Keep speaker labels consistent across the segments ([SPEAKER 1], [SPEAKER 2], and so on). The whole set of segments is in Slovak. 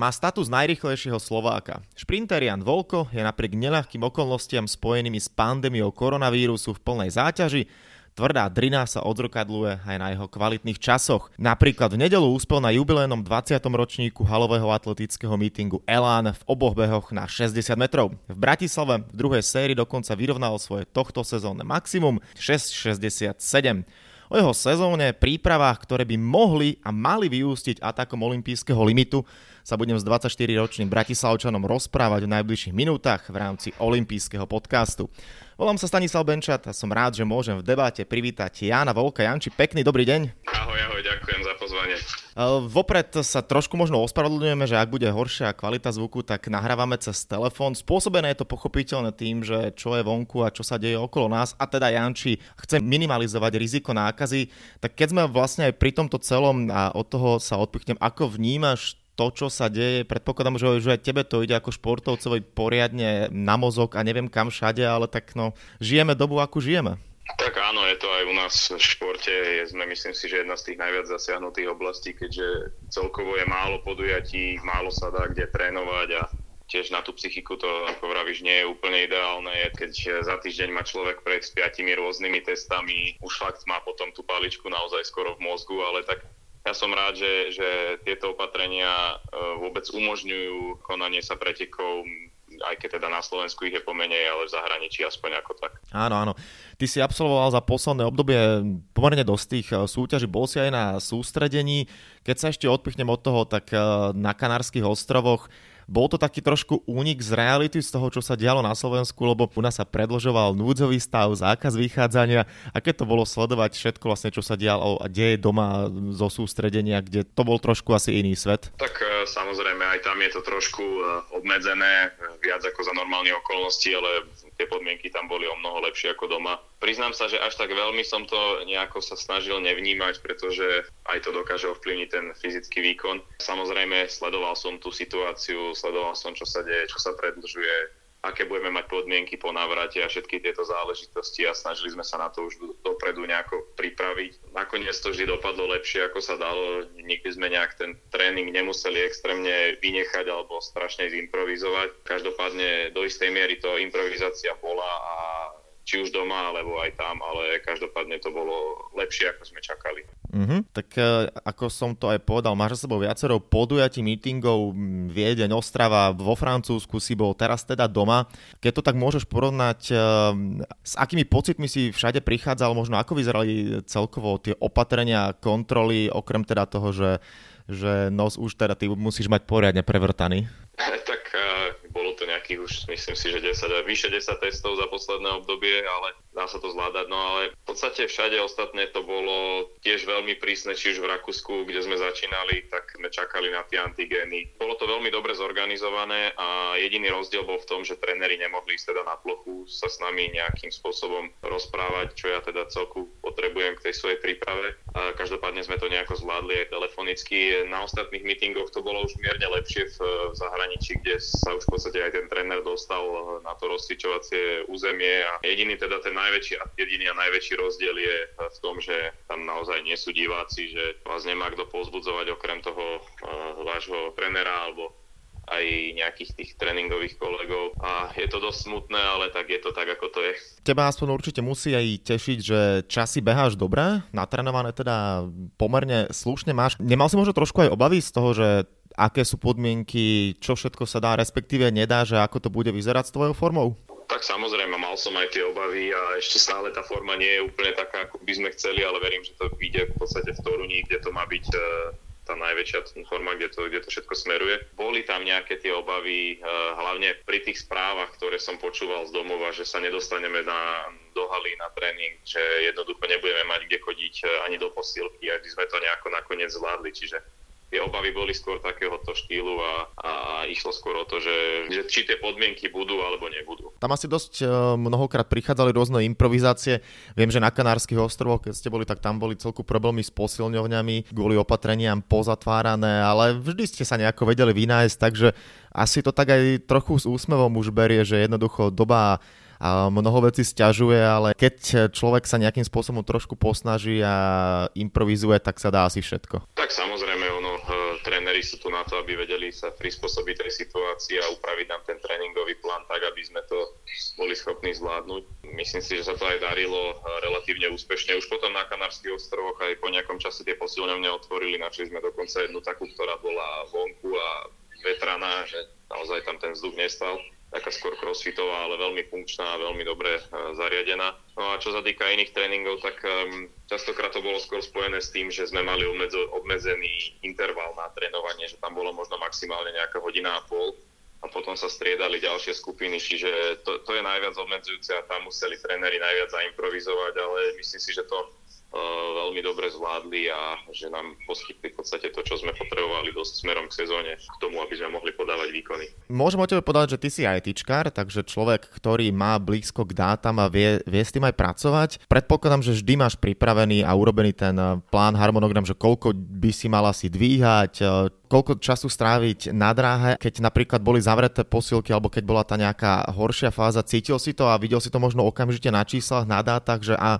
[SPEAKER 1] má status najrychlejšieho Slováka. Šprinter Jan Volko je napriek neľahkým okolnostiam spojenými s pandémiou koronavírusu v plnej záťaži Tvrdá drina sa odzrkadluje aj na jeho kvalitných časoch. Napríklad v nedelu úspel na jubilejnom 20. ročníku halového atletického mítingu Elán v oboch behoch na 60 metrov. V Bratislave v druhej sérii dokonca vyrovnal svoje tohto sezónne maximum 6,67. O jeho sezóne, prípravách, ktoré by mohli a mali vyústiť atakom olympijského limitu, sa budem s 24-ročným Bratislavčanom rozprávať v najbližších minútach v rámci olympijského podcastu. Volám sa Stanislav Benčat a som rád, že môžem v debate privítať Jana Volka. Janči, pekný dobrý deň.
[SPEAKER 2] Ahoj, ahoj, ďakujem za pozvanie.
[SPEAKER 1] Vopred sa trošku možno ospravedlňujeme, že ak bude horšia kvalita zvuku, tak nahrávame cez telefón. Spôsobené je to pochopiteľné tým, že čo je vonku a čo sa deje okolo nás. A teda Janči chce minimalizovať riziko nákazy. Tak keď sme vlastne aj pri tomto celom a od toho sa odpichnem, ako vnímaš to, čo sa deje, predpokladám, že, aj tebe to ide ako športovcovi poriadne na mozog a neviem kam všade, ale tak no, žijeme dobu, ako žijeme.
[SPEAKER 2] Tak áno, je to aj u nás v športe. Je, sme myslím si, že jedna z tých najviac zasiahnutých oblastí, keďže celkovo je málo podujatí, málo sa dá kde trénovať a tiež na tú psychiku to, ako vravíš, nie je úplne ideálne, keď za týždeň má človek prejsť s piatimi rôznymi testami, už fakt má potom tú paličku naozaj skoro v mozgu, ale tak ja som rád, že, že tieto opatrenia e, vôbec umožňujú konanie sa pretekov aj keď teda na Slovensku ich je pomenej, ale v zahraničí aspoň ako tak.
[SPEAKER 1] Áno, áno. Ty si absolvoval za posledné obdobie pomerne dosť tých e, súťaží, bol si aj na sústredení. Keď sa ešte odpichnem od toho, tak e, na Kanárskych ostrovoch bol to taký trošku únik z reality z toho, čo sa dialo na Slovensku, lebo u nás sa predlžoval núdzový stav, zákaz vychádzania a keď to bolo sledovať všetko vlastne, čo sa dialo a deje doma zo sústredenia, kde to bol trošku asi iný svet.
[SPEAKER 2] Tak e, samozrejme aj tam je to trošku e, obmedzené, viac ako za normálne okolnosti, ale tie podmienky tam boli o mnoho lepšie ako doma. Priznám sa, že až tak veľmi som to nejako sa snažil nevnímať, pretože aj to dokáže ovplyvniť ten fyzický výkon. Samozrejme, sledoval som tú situáciu, sledoval som, čo sa deje, čo sa predlžuje, aké budeme mať podmienky po návrate a všetky tieto záležitosti a snažili sme sa na to už dopredu nejako pripraviť. Nakoniec to vždy dopadlo lepšie, ako sa dalo. Nikdy sme nejak ten tréning nemuseli extrémne vynechať alebo strašne zimprovizovať. Každopádne do istej miery to improvizácia bola a či už doma, alebo aj tam, ale každopádne to bolo lepšie, ako sme čakali.
[SPEAKER 1] Mm-hmm. Tak e, ako som to aj povedal, máš za sebou viacero podujatí, meetingov, Viedeň, Ostrava, vo Francúzsku si bol teraz teda doma. Keď to tak môžeš porovnať, e, s akými pocitmi si všade prichádzal, možno ako vyzerali celkovo tie opatrenia, kontroly, okrem teda toho, že, že nos už teda ty musíš mať poriadne prevrtaný?
[SPEAKER 2] tak nejakých už myslím si, že 10, vyše 10 testov za posledné obdobie, ale dá sa to zvládať. No ale v podstate všade ostatné to bolo tiež veľmi prísne, či už v Rakúsku, kde sme začínali, tak sme čakali na tie antigény. Bolo to veľmi dobre zorganizované a jediný rozdiel bol v tom, že tréneri nemohli ísť teda na plochu sa s nami nejakým spôsobom rozprávať, čo ja teda celku potrebujem k tej svojej príprave. A každopádne sme to nejako zvládli aj telefonicky. Na ostatných meetingoch to bolo už mierne lepšie v zahraničí, kde sa už v podstate aj ten tréner dostal na to rozcvičovacie územie a jediný teda ten najväčší, jediný a najväčší rozdiel je v tom, že tam naozaj nie sú diváci, že vás nemá kto pozbudzovať okrem toho uh, vášho trénera alebo aj nejakých tých tréningových kolegov a je to dosť smutné, ale tak je to tak, ako to je.
[SPEAKER 1] Teba aspoň určite musí aj tešiť, že časy beháš dobre, natrenované teda pomerne slušne máš. Nemal si možno trošku aj obavy z toho, že aké sú podmienky, čo všetko sa dá, respektíve nedá, že ako to bude vyzerať s tvojou formou?
[SPEAKER 2] Tak samozrejme, mal som aj tie obavy a ešte stále tá forma nie je úplne taká, ako by sme chceli, ale verím, že to vyjde v podstate v Toruni, kde to má byť e, tá najväčšia forma, kde to, kde to všetko smeruje. Boli tam nejaké tie obavy, e, hlavne pri tých správach, ktoré som počúval z domova, že sa nedostaneme na, do haly na tréning, že jednoducho nebudeme mať kde chodiť e, ani do posilky, aby sme to nejako nakoniec zvládli. Čiže tie obavy boli skôr takéhoto štýlu a, a išlo skôr o to, že, že či tie podmienky budú alebo nebudú.
[SPEAKER 1] Tam asi dosť uh, mnohokrát prichádzali rôzne improvizácie. Viem, že na Kanárskych ostrovoch, keď ste boli, tak tam boli celku problémy s posilňovňami, kvôli opatreniam pozatvárané, ale vždy ste sa nejako vedeli vynájsť, takže asi to tak aj trochu s úsmevom už berie, že jednoducho doba a mnoho vecí stiažuje, ale keď človek sa nejakým spôsobom trošku posnaží a improvizuje, tak sa dá asi všetko.
[SPEAKER 2] Tak samozrejme, tréneri sú tu na to, aby vedeli sa prispôsobiť tej situácii a upraviť nám ten tréningový plán tak, aby sme to boli schopní zvládnuť. Myslím si, že sa to aj darilo relatívne úspešne. Už potom na Kanárskych ostrovoch aj po nejakom čase tie posilňovne otvorili, načali sme dokonca jednu takú, ktorá bola vonku a vetraná, že naozaj tam ten vzduch nestal taká skôr crossfitová, ale veľmi funkčná a veľmi dobre zariadená. No a čo sa týka iných tréningov, tak um, častokrát to bolo skôr spojené s tým, že sme mali obmedzo, obmedzený interval na trénovanie, že tam bolo možno maximálne nejaká hodina a pol a potom sa striedali ďalšie skupiny, čiže to, to je najviac obmedzujúce a tam museli tréneri najviac zaimprovizovať, ale myslím si, že to veľmi dobre zvládli a že nám poskytli v podstate to, čo sme potrebovali dosť smerom k sezóne, k tomu, aby sme mohli podávať výkony.
[SPEAKER 1] Môžem o tebe povedať, že ty si ITčkár, takže človek, ktorý má blízko k dátam a vie, vie s tým aj pracovať. Predpokladám, že vždy máš pripravený a urobený ten plán, harmonogram, že koľko by si mal asi dvíhať, koľko času stráviť na dráhe, keď napríklad boli zavreté posilky alebo keď bola tá nejaká horšia fáza, cítil si to a videl si to možno okamžite na číslach, na dátach, že a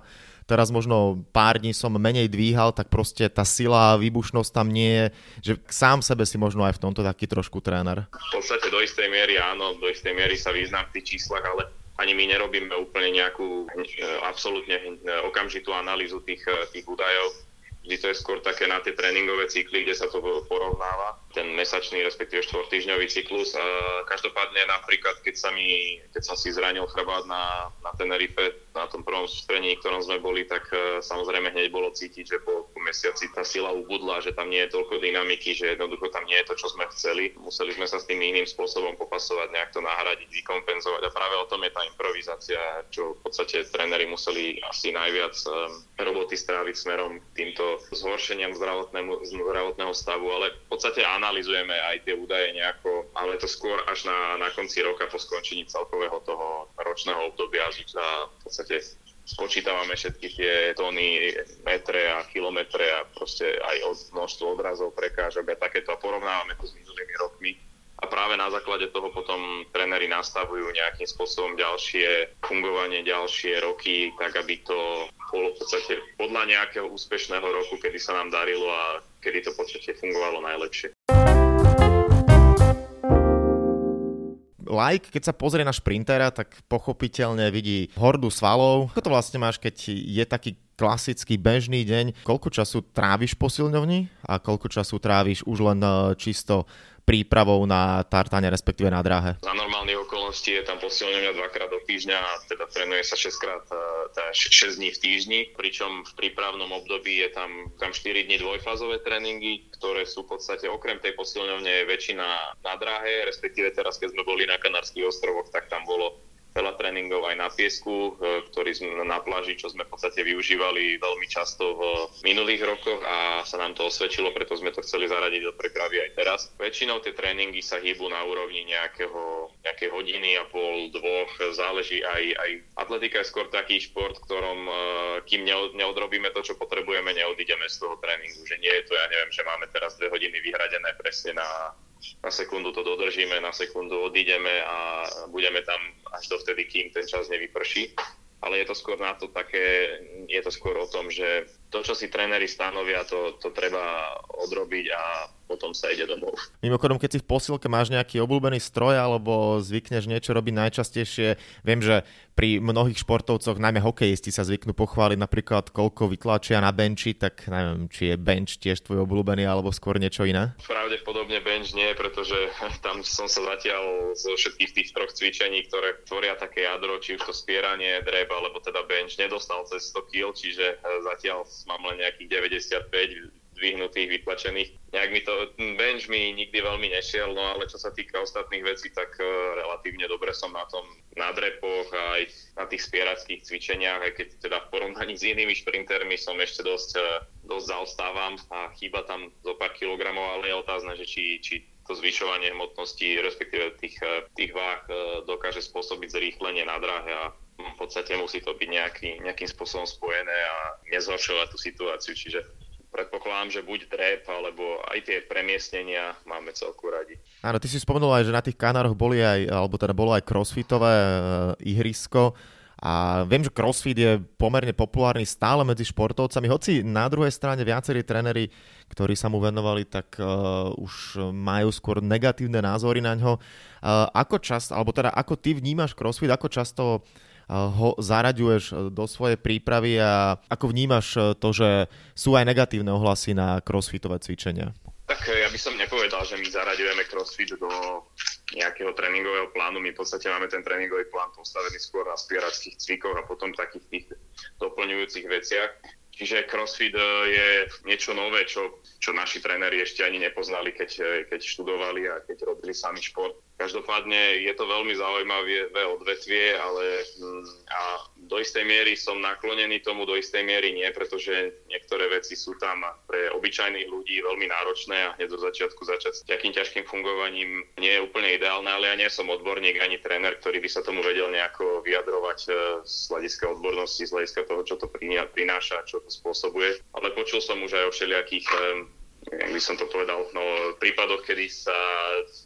[SPEAKER 1] teraz možno pár dní som menej dvíhal, tak proste tá sila výbušnosť tam nie je, že sám sebe si možno aj v tomto taký trošku tréner.
[SPEAKER 2] V podstate do istej miery áno, do istej miery sa význam v tých číslach, ale ani my nerobíme úplne nejakú e, absolútne e, okamžitú analýzu tých, e, tých údajov vždy to je skôr také na tie tréningové cykly, kde sa to porovnáva, ten mesačný, respektíve štvortýždňový cyklus. A každopádne napríklad, keď, sa mi, keď som si zranil chrbát na, na Tenerife, na tom prvom sústredení, ktorom sme boli, tak uh, samozrejme hneď bolo cítiť, že po, po mesiaci tá sila ubudla, že tam nie je toľko dynamiky, že jednoducho tam nie je to, čo sme chceli. Museli sme sa s tým iným spôsobom popasovať, nejak to nahradiť, vykompenzovať a práve o tom je tá improvizácia, čo v podstate tréneri museli asi najviac um, roboty stráviť smerom k týmto zhoršeniam zdravotného stavu, ale v podstate analizujeme aj tie údaje nejako, ale to skôr až na, na konci roka po skončení celkového toho ročného obdobia, že v podstate spočítavame všetky tie tóny, metre a kilometre a proste aj od, množstvo odrazov, prekážok a takéto a porovnávame to s minulými rokmi a práve na základe toho potom tréneri nastavujú nejakým spôsobom ďalšie fungovanie, ďalšie roky, tak aby to bolo v podstate podľa nejakého úspešného roku, kedy sa nám darilo a kedy to v podstate fungovalo najlepšie.
[SPEAKER 1] Like, keď sa pozrie na šprintera, tak pochopiteľne vidí hordu svalov. Ako to vlastne máš, keď je taký klasický bežný deň? Koľko času tráviš posilňovni a koľko času tráviš už len eh, čisto prípravou na tartane, respektíve na dráhe?
[SPEAKER 2] Za normálnych okolností je tam posilňovňa dvakrát do týždňa teda trénuje sa 6 krát, teda 6 dní v týždni, pričom v prípravnom období je tam, tam 4 dní dvojfázové tréningy, ktoré sú v podstate okrem tej posilňovne väčšina na dráhe, respektíve teraz, keď sme boli na Kanárskych ostrovoch, tak tam bolo tréningov aj na piesku, e, ktorý sme na pláži, čo sme v podstate využívali veľmi často v minulých rokoch a sa nám to osvedčilo, preto sme to chceli zaradiť do prepravy aj teraz. Väčšinou tie tréningy sa hýbu na úrovni nejakého, nejakej hodiny a pol, dvoch, záleží aj, aj atletika je skôr taký šport, ktorom e, kým neodrobíme to, čo potrebujeme, neodídeme z toho tréningu, že nie je to, ja neviem, že máme teraz dve hodiny vyhradené presne na na sekundu to dodržíme, na sekundu odídeme a budeme tam až dovtedy, kým ten čas nevyprší. Ale je to skôr na to také, je to skôr o tom, že to, čo si tréneri stanovia, to, to treba odrobiť a potom sa ide domov.
[SPEAKER 1] Mimochodom, keď si v posilke máš nejaký obľúbený stroj alebo zvykneš niečo robiť najčastejšie, viem, že pri mnohých športovcoch, najmä hokejisti sa zvyknú pochváliť napríklad, koľko vytlačia na benči, tak neviem, či je bench tiež tvoj obľúbený alebo skôr niečo iné?
[SPEAKER 2] Pravdepodobne bench nie, pretože tam som sa zatiaľ zo všetkých tých troch cvičení, ktoré tvoria také jadro, či už to spieranie, dreb alebo teda bench, nedostal cez 100 kg, čiže zatiaľ mám len nejakých 95 zdvihnutých, vytlačených. Nejak mi to, bench mi nikdy veľmi nešiel, no ale čo sa týka ostatných vecí, tak uh, relatívne dobre som na tom na drepoch aj na tých spierackých cvičeniach, aj keď teda v porovnaní s inými šprintermi som ešte dosť, uh, dosť zaostávam a chýba tam zo pár kilogramov, ale je otázne, že či, či to zvyšovanie hmotnosti, respektíve tých, uh, tých váh dokáže spôsobiť zrýchlenie na dráhe a v podstate musí to byť nejaký, nejakým spôsobom spojené a nezhoršovať tú situáciu. Čiže predpokladám, že buď drep, alebo aj tie premiestnenia máme celku radi.
[SPEAKER 1] Áno, ty si spomenul aj, že na tých kanároch boli aj, alebo teda bolo aj crossfitové e, ihrisko A viem, že crossfit je pomerne populárny stále medzi športovcami, hoci na druhej strane viacerí tréneri, ktorí sa mu venovali, tak uh, už majú skôr negatívne názory na ňo. Uh, ako čas, alebo teda ako ty vnímaš crossfit, ako často uh, ho zaraďuješ do svojej prípravy a ako vnímaš to, že sú aj negatívne ohlasy na crossfitové cvičenia?
[SPEAKER 2] Tak ja by som nepovedal, že my zaraďujeme crossfit do nejakého tréningového plánu. My v podstate máme ten tréningový plán postavený skôr na spierackých cvikoch a potom takých tých doplňujúcich veciach. Čiže crossfit e, je niečo nové, čo, čo naši tréneri ešte ani nepoznali, keď, e, keď študovali a keď robili sami šport. Každopádne je to veľmi zaujímavé odvetvie, ale mm, a do istej miery som naklonený tomu, do istej miery nie, pretože niektoré veci sú tam pre obyčajných ľudí veľmi náročné a hneď do začiatku začať s takým ťažkým fungovaním nie je úplne ideálne, ale ja nie som odborník ani tréner, ktorý by sa tomu vedel nejako vyjadrovať e, z hľadiska odbornosti, z hľadiska toho, čo to prináša, čo to spôsobuje. Ale počul som už aj o všelijakých jak by som to povedal, no, prípadoch, kedy sa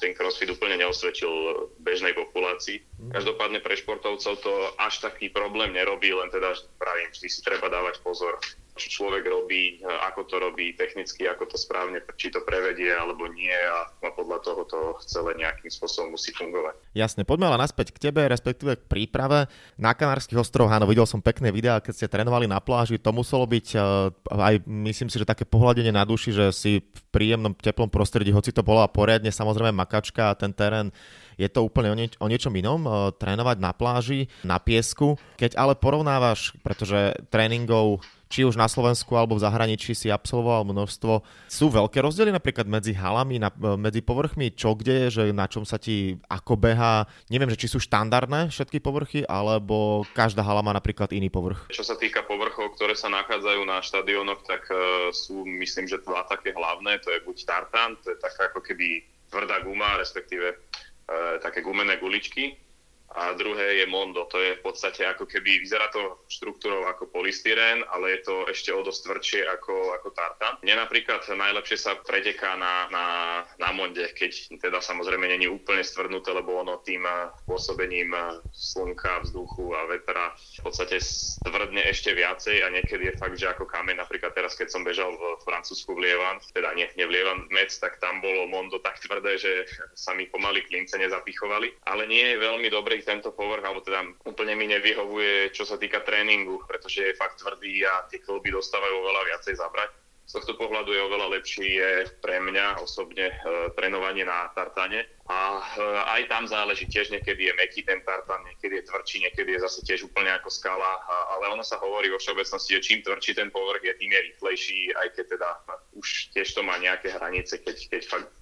[SPEAKER 2] ten crossfit úplne neosvedčil bežnej populácii. Mhm. Každopádne pre športovcov to až taký problém nerobí, len teda pravím, vždy si treba dávať pozor čo človek robí, ako to robí technicky, ako to správne, či to prevedie alebo nie a podľa toho to celé nejakým spôsobom musí fungovať.
[SPEAKER 1] Jasne, poďme ale naspäť k tebe, respektíve k príprave. Na Kanárskych ostrovoch, áno, videl som pekné videá, keď ste trénovali na pláži, to muselo byť eh, aj, myslím si, že také pohľadenie na duši, že si v príjemnom, teplom prostredí, hoci to bola poriadne samozrejme makačka a ten terén je to úplne o, nieč- o niečom inom, uh, trénovať na pláži, na piesku. Keď ale porovnávaš, pretože tréningov či už na Slovensku alebo v zahraničí si absolvoval množstvo. Sú veľké rozdiely napríklad medzi halami, na, medzi povrchmi, čo kde je, že na čom sa ti ako beha. Neviem, že či sú štandardné všetky povrchy, alebo každá hala má napríklad iný povrch.
[SPEAKER 2] Čo sa týka povrchov, ktoré sa nachádzajú na štadiónoch, tak uh, sú myslím, že dva také hlavné. To je buď tartan, to je taká ako keby tvrdá guma, respektíve uh, také gumené guličky a druhé je Mondo. To je v podstate ako keby, vyzerá to štruktúrou ako polystyrén, ale je to ešte o dosť tvrdšie ako, ako tartan. Mne napríklad najlepšie sa preteká na, na, na Monde, keď teda samozrejme není úplne stvrdnuté, lebo ono tým pôsobením slnka, vzduchu a vetra v podstate stvrdne ešte viacej a niekedy je fakt, že ako kameň, napríklad teraz, keď som bežal v Francúzsku v Lievan, teda nie, nie v Lievan, Mec, tak tam bolo Mondo tak tvrdé, že sa mi pomaly klince nezapichovali, ale nie je veľmi dobrý tento povrch, alebo teda úplne mi nevyhovuje, čo sa týka tréningu, pretože je fakt tvrdý a tie klby dostávajú oveľa viacej zabrať. Z tohto pohľadu je oveľa lepší je pre mňa osobne e, trénovanie na tartane. A e, aj tam záleží tiež, niekedy je meký ten tartan, niekedy je tvrdší, niekedy je zase tiež úplne ako skala. A, ale ono sa hovorí vo všeobecnosti, že čím tvrdší ten povrch je, tým je rýchlejší, aj keď teda už tiež to má nejaké hranice, keď, keď fakt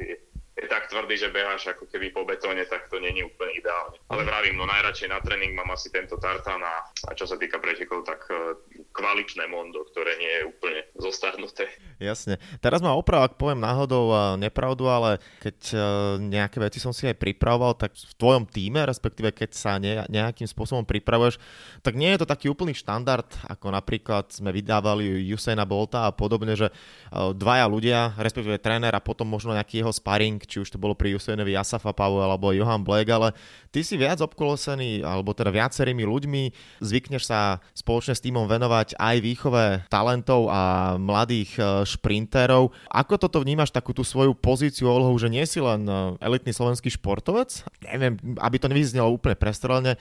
[SPEAKER 2] tvrdý, že beháš ako keby po betóne, tak to není úplne ideálne. Ale vravím, no najradšej na tréning mám asi tento tartan a, a čo sa týka pretekov, tak uh, kvalitné mondo, ktoré nie je úplne zostarnuté.
[SPEAKER 1] Jasne. Teraz ma oprav, ak poviem náhodou nepravdu, ale keď uh, nejaké veci som si aj pripravoval, tak v tvojom týme, respektíve keď sa ne, nejakým spôsobom pripravuješ, tak nie je to taký úplný štandard, ako napríklad sme vydávali Usaina Bolta a podobne, že uh, dvaja ľudia, respektíve tréner a potom možno nejaký jeho sparring či už to bolo pri Usainovi Asafa Pau alebo Johan Black, ale ty si viac obkolosený, alebo teda viacerými ľuďmi, zvykneš sa spoločne s týmom venovať aj výchove talentov a mladých e, šprinterov. Ako toto vnímaš, takú tú svoju pozíciu, úlohu, že nie si len e, elitný slovenský športovec? Neviem, aby to nevyznelo úplne prestrelne,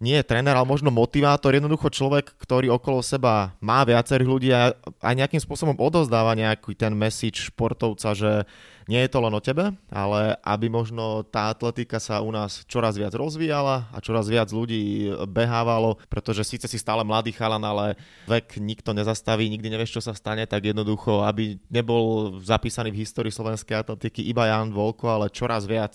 [SPEAKER 1] nie je tréner, ale možno motivátor, jednoducho človek, ktorý okolo seba má viacerých ľudí a aj nejakým spôsobom odozdáva nejaký ten message športovca, že nie je to len o tebe, ale aby možno tá atletika sa u nás čoraz viac rozvíjala a čoraz viac ľudí behávalo, pretože síce si stále mladý chalan, ale vek nikto nezastaví, nikdy nevieš, čo sa stane, tak jednoducho, aby nebol zapísaný v histórii slovenskej atletiky iba Jan Volko, ale čoraz viac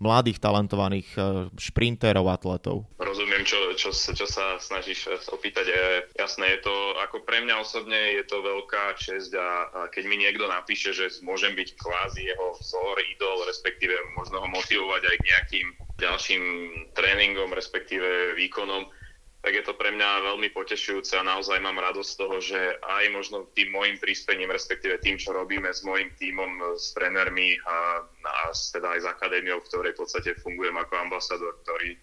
[SPEAKER 1] mladých talentovaných eh, šprinterov, atletov.
[SPEAKER 2] Rozumiem, čo, čo, čo sa snažíš eh, opýtať. Jasné, je to ako pre mňa osobne je to veľká česť a, a keď mi niekto napíše, že môžem byť kvá kvázi jeho vzor, idol, respektíve možno ho motivovať aj k nejakým ďalším tréningom, respektíve výkonom, tak je to pre mňa veľmi potešujúce a naozaj mám radosť z toho, že aj možno tým môjim príspením, respektíve tým, čo robíme s môjim tímom, s trénermi a, a teda aj s akadémiou, v ktorej v podstate fungujem ako ambasador, ktorý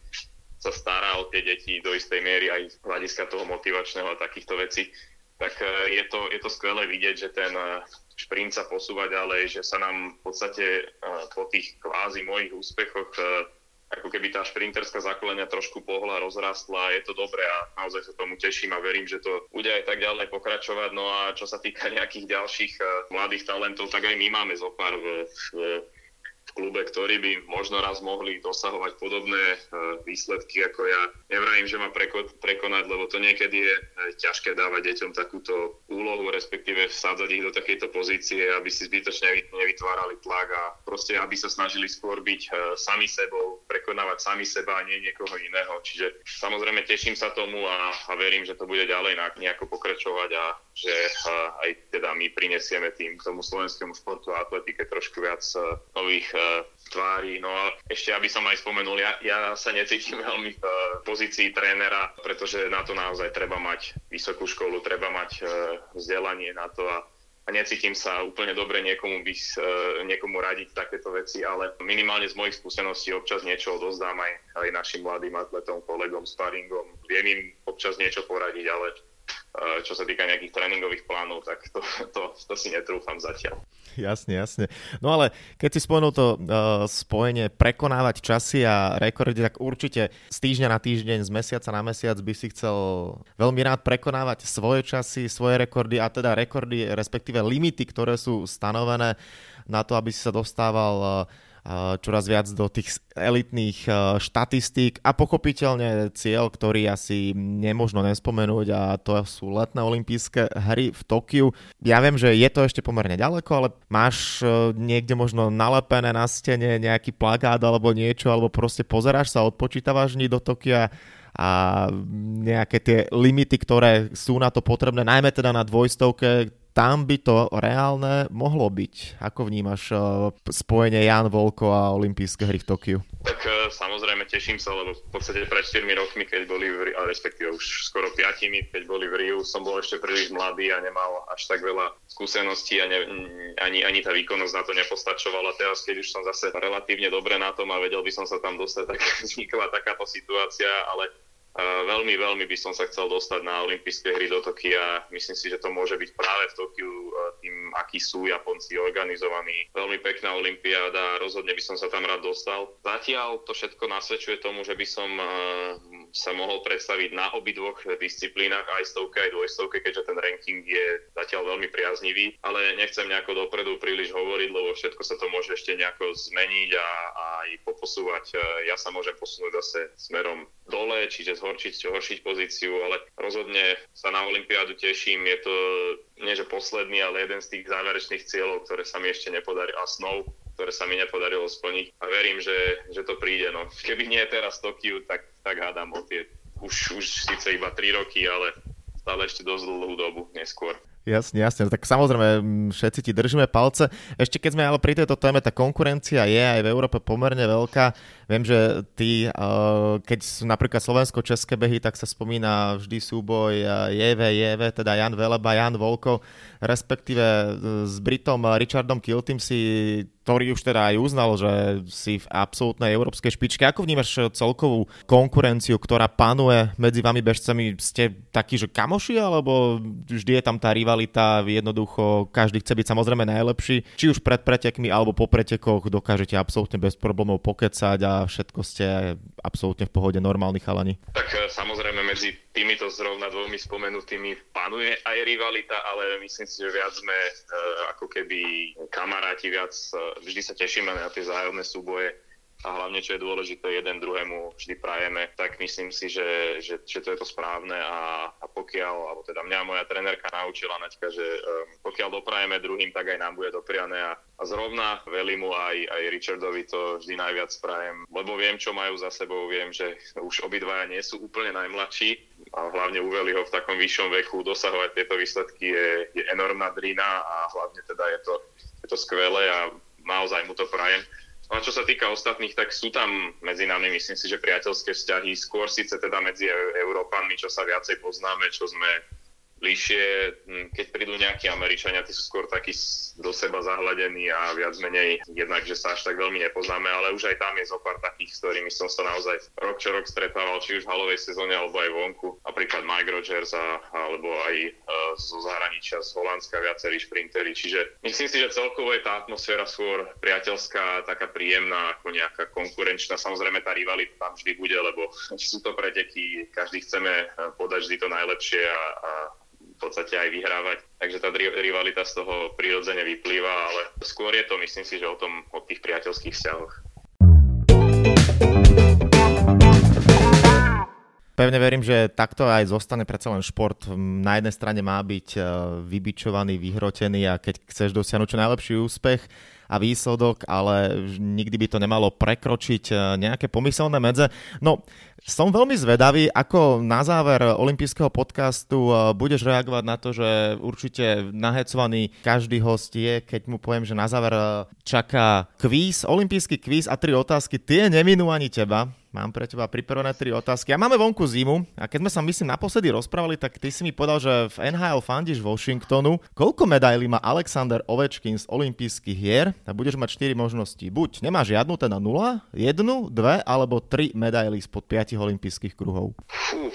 [SPEAKER 2] sa stará o tie deti do istej miery aj z hľadiska toho motivačného a takýchto vecí, tak e, je to, je to skvelé vidieť, že ten e, šprint sa posúva ďalej, že sa nám v podstate po tých kvázi mojich úspechoch ako keby tá šprinterská základňa trošku pohla, rozrastla, je to dobré a naozaj sa tomu teším a verím, že to bude aj tak ďalej pokračovať. No a čo sa týka nejakých ďalších mladých talentov, tak aj my máme zo pár v, v v klube, ktorí by možno raz mohli dosahovať podobné e, výsledky ako ja. Nevrajím, že ma preko- prekonať, lebo to niekedy je e, ťažké dávať deťom takúto úlohu, respektíve vsádzať ich do takejto pozície, aby si zbytočne nevytvárali tlak a proste, aby sa snažili skôr byť e, sami sebou, prekonávať sami seba a nie niekoho iného. Čiže samozrejme teším sa tomu a, a verím, že to bude ďalej nejako pokračovať a že aj teda my prinesieme tým tomu slovenskému športu a atletike trošku viac nových tvári. No a ešte, aby som aj spomenul, ja, ja sa necítim veľmi v pozícii trénera, pretože na to naozaj treba mať vysokú školu, treba mať vzdelanie na to a a necítim sa úplne dobre niekomu, by, niekomu radiť takéto veci, ale minimálne z mojich skúseností občas niečo odozdám aj, aj našim mladým atletom, kolegom, sparingom. Viem im občas niečo poradiť, ale čo sa týka nejakých tréningových plánov, tak to, to, to si netrúfam zatiaľ.
[SPEAKER 1] Jasne, jasne. No ale keď si spomenul to uh, spojenie prekonávať časy a rekordy, tak určite z týždňa na týždeň, z mesiaca na mesiac by si chcel veľmi rád prekonávať svoje časy, svoje rekordy a teda rekordy, respektíve limity, ktoré sú stanovené na to, aby si sa dostával uh, čoraz viac do tých elitných štatistík a pochopiteľne cieľ, ktorý asi nemožno nespomenúť a to sú letné olympijské hry v Tokiu. Ja viem, že je to ešte pomerne ďaleko, ale máš niekde možno nalepené na stene nejaký plagát alebo niečo, alebo proste pozeráš sa, odpočítavaš dní do Tokia a nejaké tie limity, ktoré sú na to potrebné, najmä teda na dvojstovke, tam by to reálne mohlo byť. Ako vnímaš uh, spojenie Jan Volko a olympijské hry v Tokiu?
[SPEAKER 2] Tak uh, samozrejme teším sa, lebo v podstate pred 4 rokmi, keď boli v respektíve už skoro 5, keď boli v Riu, som bol ešte príliš mladý a nemal až tak veľa skúseností a ne, ani, ani tá výkonnosť na to nepostačovala. Teraz, keď už som zase relatívne dobre na tom a vedel by som sa tam dostať, tak vznikla takáto situácia, ale Veľmi, veľmi by som sa chcel dostať na olympijské hry do Tokia. Myslím si, že to môže byť práve v Tokiu tým, akí sú Japonci organizovaní. Veľmi pekná olympiáda, rozhodne by som sa tam rád dostal. Zatiaľ to všetko nasvedčuje tomu, že by som sa mohol predstaviť na obidvoch disciplínach, aj stovke, aj dvojstovke, keďže ten ranking je zatiaľ veľmi priaznivý, ale nechcem nejako dopredu príliš hovoriť, lebo všetko sa to môže ešte nejako zmeniť a, a aj poposúvať. Ja sa môžem posunúť zase smerom dole, čiže zhoršiť, zhoršiť pozíciu, ale rozhodne sa na Olympiádu teším. Je to nie že posledný, ale jeden z tých záverečných cieľov, ktoré sa mi ešte nepodarilo a snov, ktoré sa mi nepodarilo splniť. A verím, že, že to príde. No. Keby nie teraz Tokiu, tak, tak hádam o tie už, už síce iba 3 roky, ale stále ešte dosť dlhú dobu neskôr.
[SPEAKER 1] Jasne, jasne. Tak samozrejme, všetci ti držíme palce. Ešte keď sme ale pri tejto téme, tá konkurencia je aj v Európe pomerne veľká. Viem, že ty, keď sú napríklad slovensko-české behy, tak sa spomína vždy súboj JV, JV, teda Jan Veleba, Jan Volko, respektíve e, s Britom Richardom Kiltym si ktorý už teda aj uznal, že si v absolútnej európskej špičke. Ako vnímaš celkovú konkurenciu, ktorá panuje medzi vami bežcami? Ste takí, že kamoši, alebo vždy je tam tá rivalita, jednoducho každý chce byť samozrejme najlepší, či už pred pretekmi alebo po pretekoch dokážete absolútne bez problémov pokecať a všetko ste absolútne v pohode normálni chalani?
[SPEAKER 2] Tak e, samozrejme medzi týmito zrovna dvomi spomenutými panuje aj rivalita, ale myslím si, že viac sme uh, ako keby kamaráti, viac uh, vždy sa tešíme na tie zájomné súboje a hlavne, čo je dôležité, jeden druhému vždy prajeme, tak myslím si, že, že, že to je to správne a, a pokiaľ, alebo teda mňa moja trenérka naučila, Naďka, že um, pokiaľ doprajeme druhým, tak aj nám bude dopriané a, a zrovna Velimu aj, aj Richardovi to vždy najviac prajem, lebo viem, čo majú za sebou, viem, že už obidvaja nie sú úplne najmladší a hlavne u Veliho v takom vyššom veku dosahovať tieto výsledky je, je enormná drina a hlavne teda je to, je to skvelé a naozaj mu to prajem. A čo sa týka ostatných, tak sú tam medzi nami, myslím si, že priateľské vzťahy, skôr síce teda medzi Európanmi, čo sa viacej poznáme, čo sme bližšie, hm, keď prídu nejakí Američania, tí sú skôr takí do seba zahľadení a viac menej jednak, že sa až tak veľmi nepoznáme, ale už aj tam je zo pár takých, s ktorými som sa naozaj rok čo rok stretával, či už v halovej sezóne alebo aj vonku. Napríklad Mike Rogers a, alebo aj e, zo zahraničia, z Holandska viacerí šprinteri. Čiže myslím si, že celkovo je tá atmosféra skôr priateľská, taká príjemná ako nejaká konkurenčná. Samozrejme tá rivalita tam vždy bude, lebo sú to preteky, každý chceme e, podať vždy to najlepšie a, a podstate aj vyhrávať. Takže tá rivalita z toho prirodzene vyplýva, ale skôr je to, myslím si, že o tom, o tých priateľských vzťahoch.
[SPEAKER 1] Pevne verím, že takto aj zostane predsa len šport. Na jednej strane má byť e, vybičovaný, vyhrotený a keď chceš dosiahnuť čo najlepší úspech, a výsledok, ale nikdy by to nemalo prekročiť eh, nejaké pomyselné medze. No, som veľmi zvedavý, ako na záver olympijského podcastu eh, budeš reagovať na to, že určite nahecovaný každý host je, keď mu poviem, že na záver čaká kvíz, olympijský kvíz a tri otázky. Tie neminú ani teba. Mám pre teba pripravené tri otázky. A máme vonku zimu a keď sme sa myslím naposledy rozprávali, tak ty si mi povedal, že v NHL fandíš Washingtonu. Koľko medailí má Alexander Ovečkin z olympijských hier? A budeš mať 4 možnosti. Buď nemáš žiadnu, teda 0, 1, 2 alebo 3 medaily spod 5 olympijských kruhov.
[SPEAKER 2] Fú,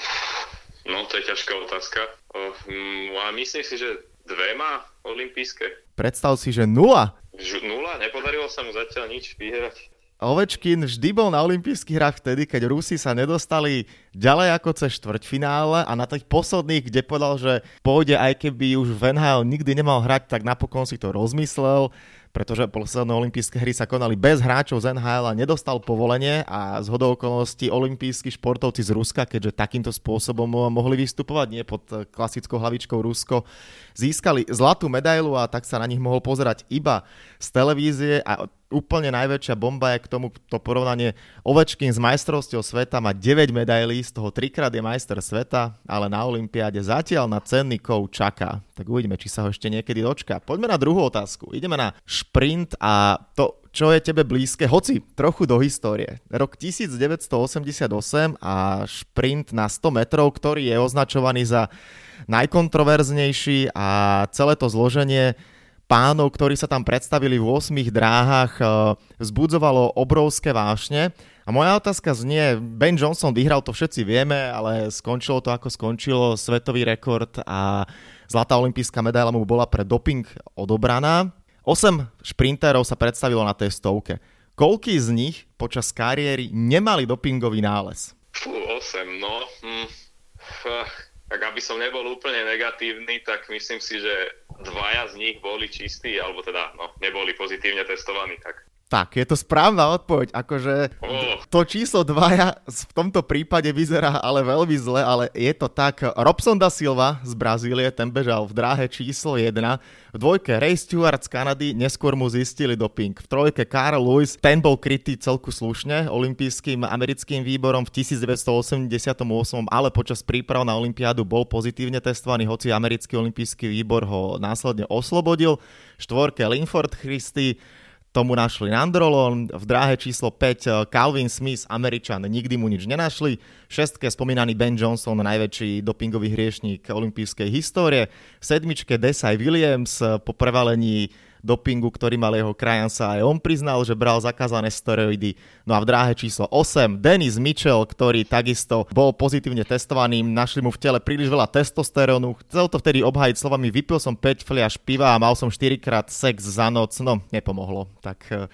[SPEAKER 2] no to je ťažká otázka. Uh, a myslím si, že dve má olympijské.
[SPEAKER 1] Predstav si, že nula.
[SPEAKER 2] Nula? Nepodarilo sa mu zatiaľ nič vyhrať.
[SPEAKER 1] Ovečkin vždy bol na olympijských hrách vtedy, keď Rusi sa nedostali ďalej ako cez štvrťfinále a na tých posledných, kde povedal, že pôjde aj keby už v nikdy nemal hrať, tak napokon si to rozmyslel pretože posledné olympijské hry sa konali bez hráčov z NHL a nedostal povolenie a z hodou okolností olympijskí športovci z Ruska, keďže takýmto spôsobom mohli vystupovať, nie pod klasickou hlavičkou Rusko, získali zlatú medailu a tak sa na nich mohol pozerať iba z televízie a úplne najväčšia bomba je k tomu to porovnanie Ovečkin z majstrovstiev sveta má 9 medailí, z toho 3 krát je majster sveta, ale na Olympiáde zatiaľ na cenný kov čaká. Tak uvidíme, či sa ho ešte niekedy dočká. Poďme na druhú otázku. Ideme na šprint a to, čo je tebe blízke, hoci trochu do histórie. Rok 1988 a šprint na 100 metrov, ktorý je označovaný za najkontroverznejší a celé to zloženie pánov, ktorí sa tam predstavili v 8 dráhach, eh, vzbudzovalo obrovské vášne. A moja otázka znie, Ben Johnson vyhral, to všetci vieme, ale skončilo to ako skončilo, svetový rekord a zlatá olimpijská medaila mu bola pre doping odobraná. 8 šprinterov sa predstavilo na tej stovke. Koľký z nich počas kariéry nemali dopingový nález?
[SPEAKER 2] Fú, 8, no. Hm. Tak aby som nebol úplne negatívny, tak myslím si, že dvaja z nich boli čistí, alebo teda no, neboli pozitívne testovaní, tak
[SPEAKER 1] tak, je to správna odpoveď. Akože
[SPEAKER 2] oh.
[SPEAKER 1] to číslo dvaja v tomto prípade vyzerá ale veľmi zle, ale je to tak. Robson da Silva z Brazílie, ten bežal v dráhe číslo 1. V dvojke Ray Stewart z Kanady, neskôr mu zistili doping. V trojke Carl Lewis, ten bol krytý celku slušne olympijským americkým výborom v 1988, ale počas príprav na olympiádu bol pozitívne testovaný, hoci americký olympijský výbor ho následne oslobodil. Štvorke Linford Christie, tomu našli Nandrolon, v dráhe číslo 5 eh, Calvin Smith, Američan, nikdy mu nič nenašli, šestke spomínaný Ben Johnson, najväčší dopingový hriešník olympijskej histórie, v sedmičke Desai Williams eh, po prevalení dopingu, ktorý mal jeho krajan sa aj on priznal, že bral zakázané steroidy. No a v dráhe číslo 8 Dennis Mitchell, ktorý takisto bol pozitívne testovaný, našli mu v tele príliš veľa testosterónu, chcel to vtedy obhájiť slovami vypil som 5 fliaž piva a mal som 4 krát sex za noc, no nepomohlo. Tak eh,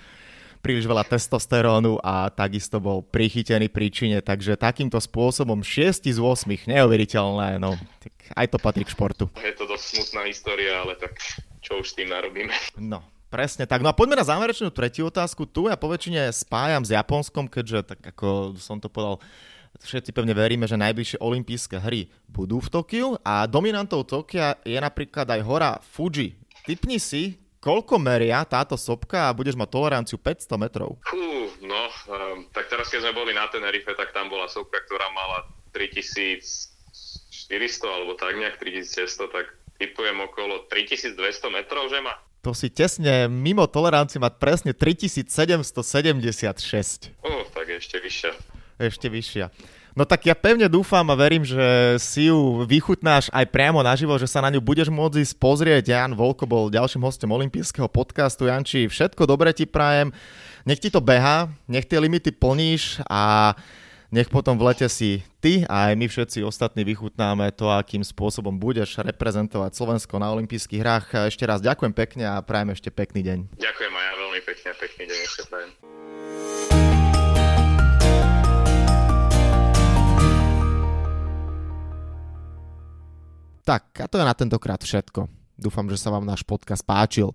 [SPEAKER 1] príliš veľa testosterónu a takisto bol prichytený príčine, takže takýmto spôsobom 6 z 8 neuveriteľné, no tak aj to patrí k športu.
[SPEAKER 2] Je to dosť smutná história, ale tak čo už s tým narobíme.
[SPEAKER 1] No, Presne tak. No a poďme na záverečnú tretiu otázku. Tu ja poväčšine spájam s Japonskom, keďže tak ako som to povedal, všetci pevne veríme, že najbližšie olympijské hry budú v Tokiu a dominantou Tokia je napríklad aj hora Fuji. Typni si, koľko meria táto sopka a budeš mať toleranciu 500 metrov.
[SPEAKER 2] Fú, no, um, tak teraz keď sme boli na Tenerife, tak tam bola sopka, ktorá mala 3400 alebo tak nejak 3600, tak typujem okolo 3200 metrov, že má.
[SPEAKER 1] To si tesne mimo toleranciu mať presne 3776.
[SPEAKER 2] Uh, tak ešte vyššia.
[SPEAKER 1] Ešte vyššia. No tak ja pevne dúfam a verím, že si ju vychutnáš aj priamo naživo, že sa na ňu budeš môcť ísť pozrieť. Jan Volko bol ďalším hostom olympijského podcastu. Janči, všetko dobre ti prajem. Nech ti to beha, nech tie limity plníš a nech potom v lete si ty a aj my všetci ostatní vychutnáme to, akým spôsobom budeš reprezentovať Slovensko na olympijských hrách. Ešte raz ďakujem pekne a prajem ešte pekný deň.
[SPEAKER 2] Ďakujem aj ja veľmi pekne a pekný deň ešte prajem.
[SPEAKER 1] Tak, a to je na tentokrát všetko. Dúfam, že sa vám náš podcast páčil.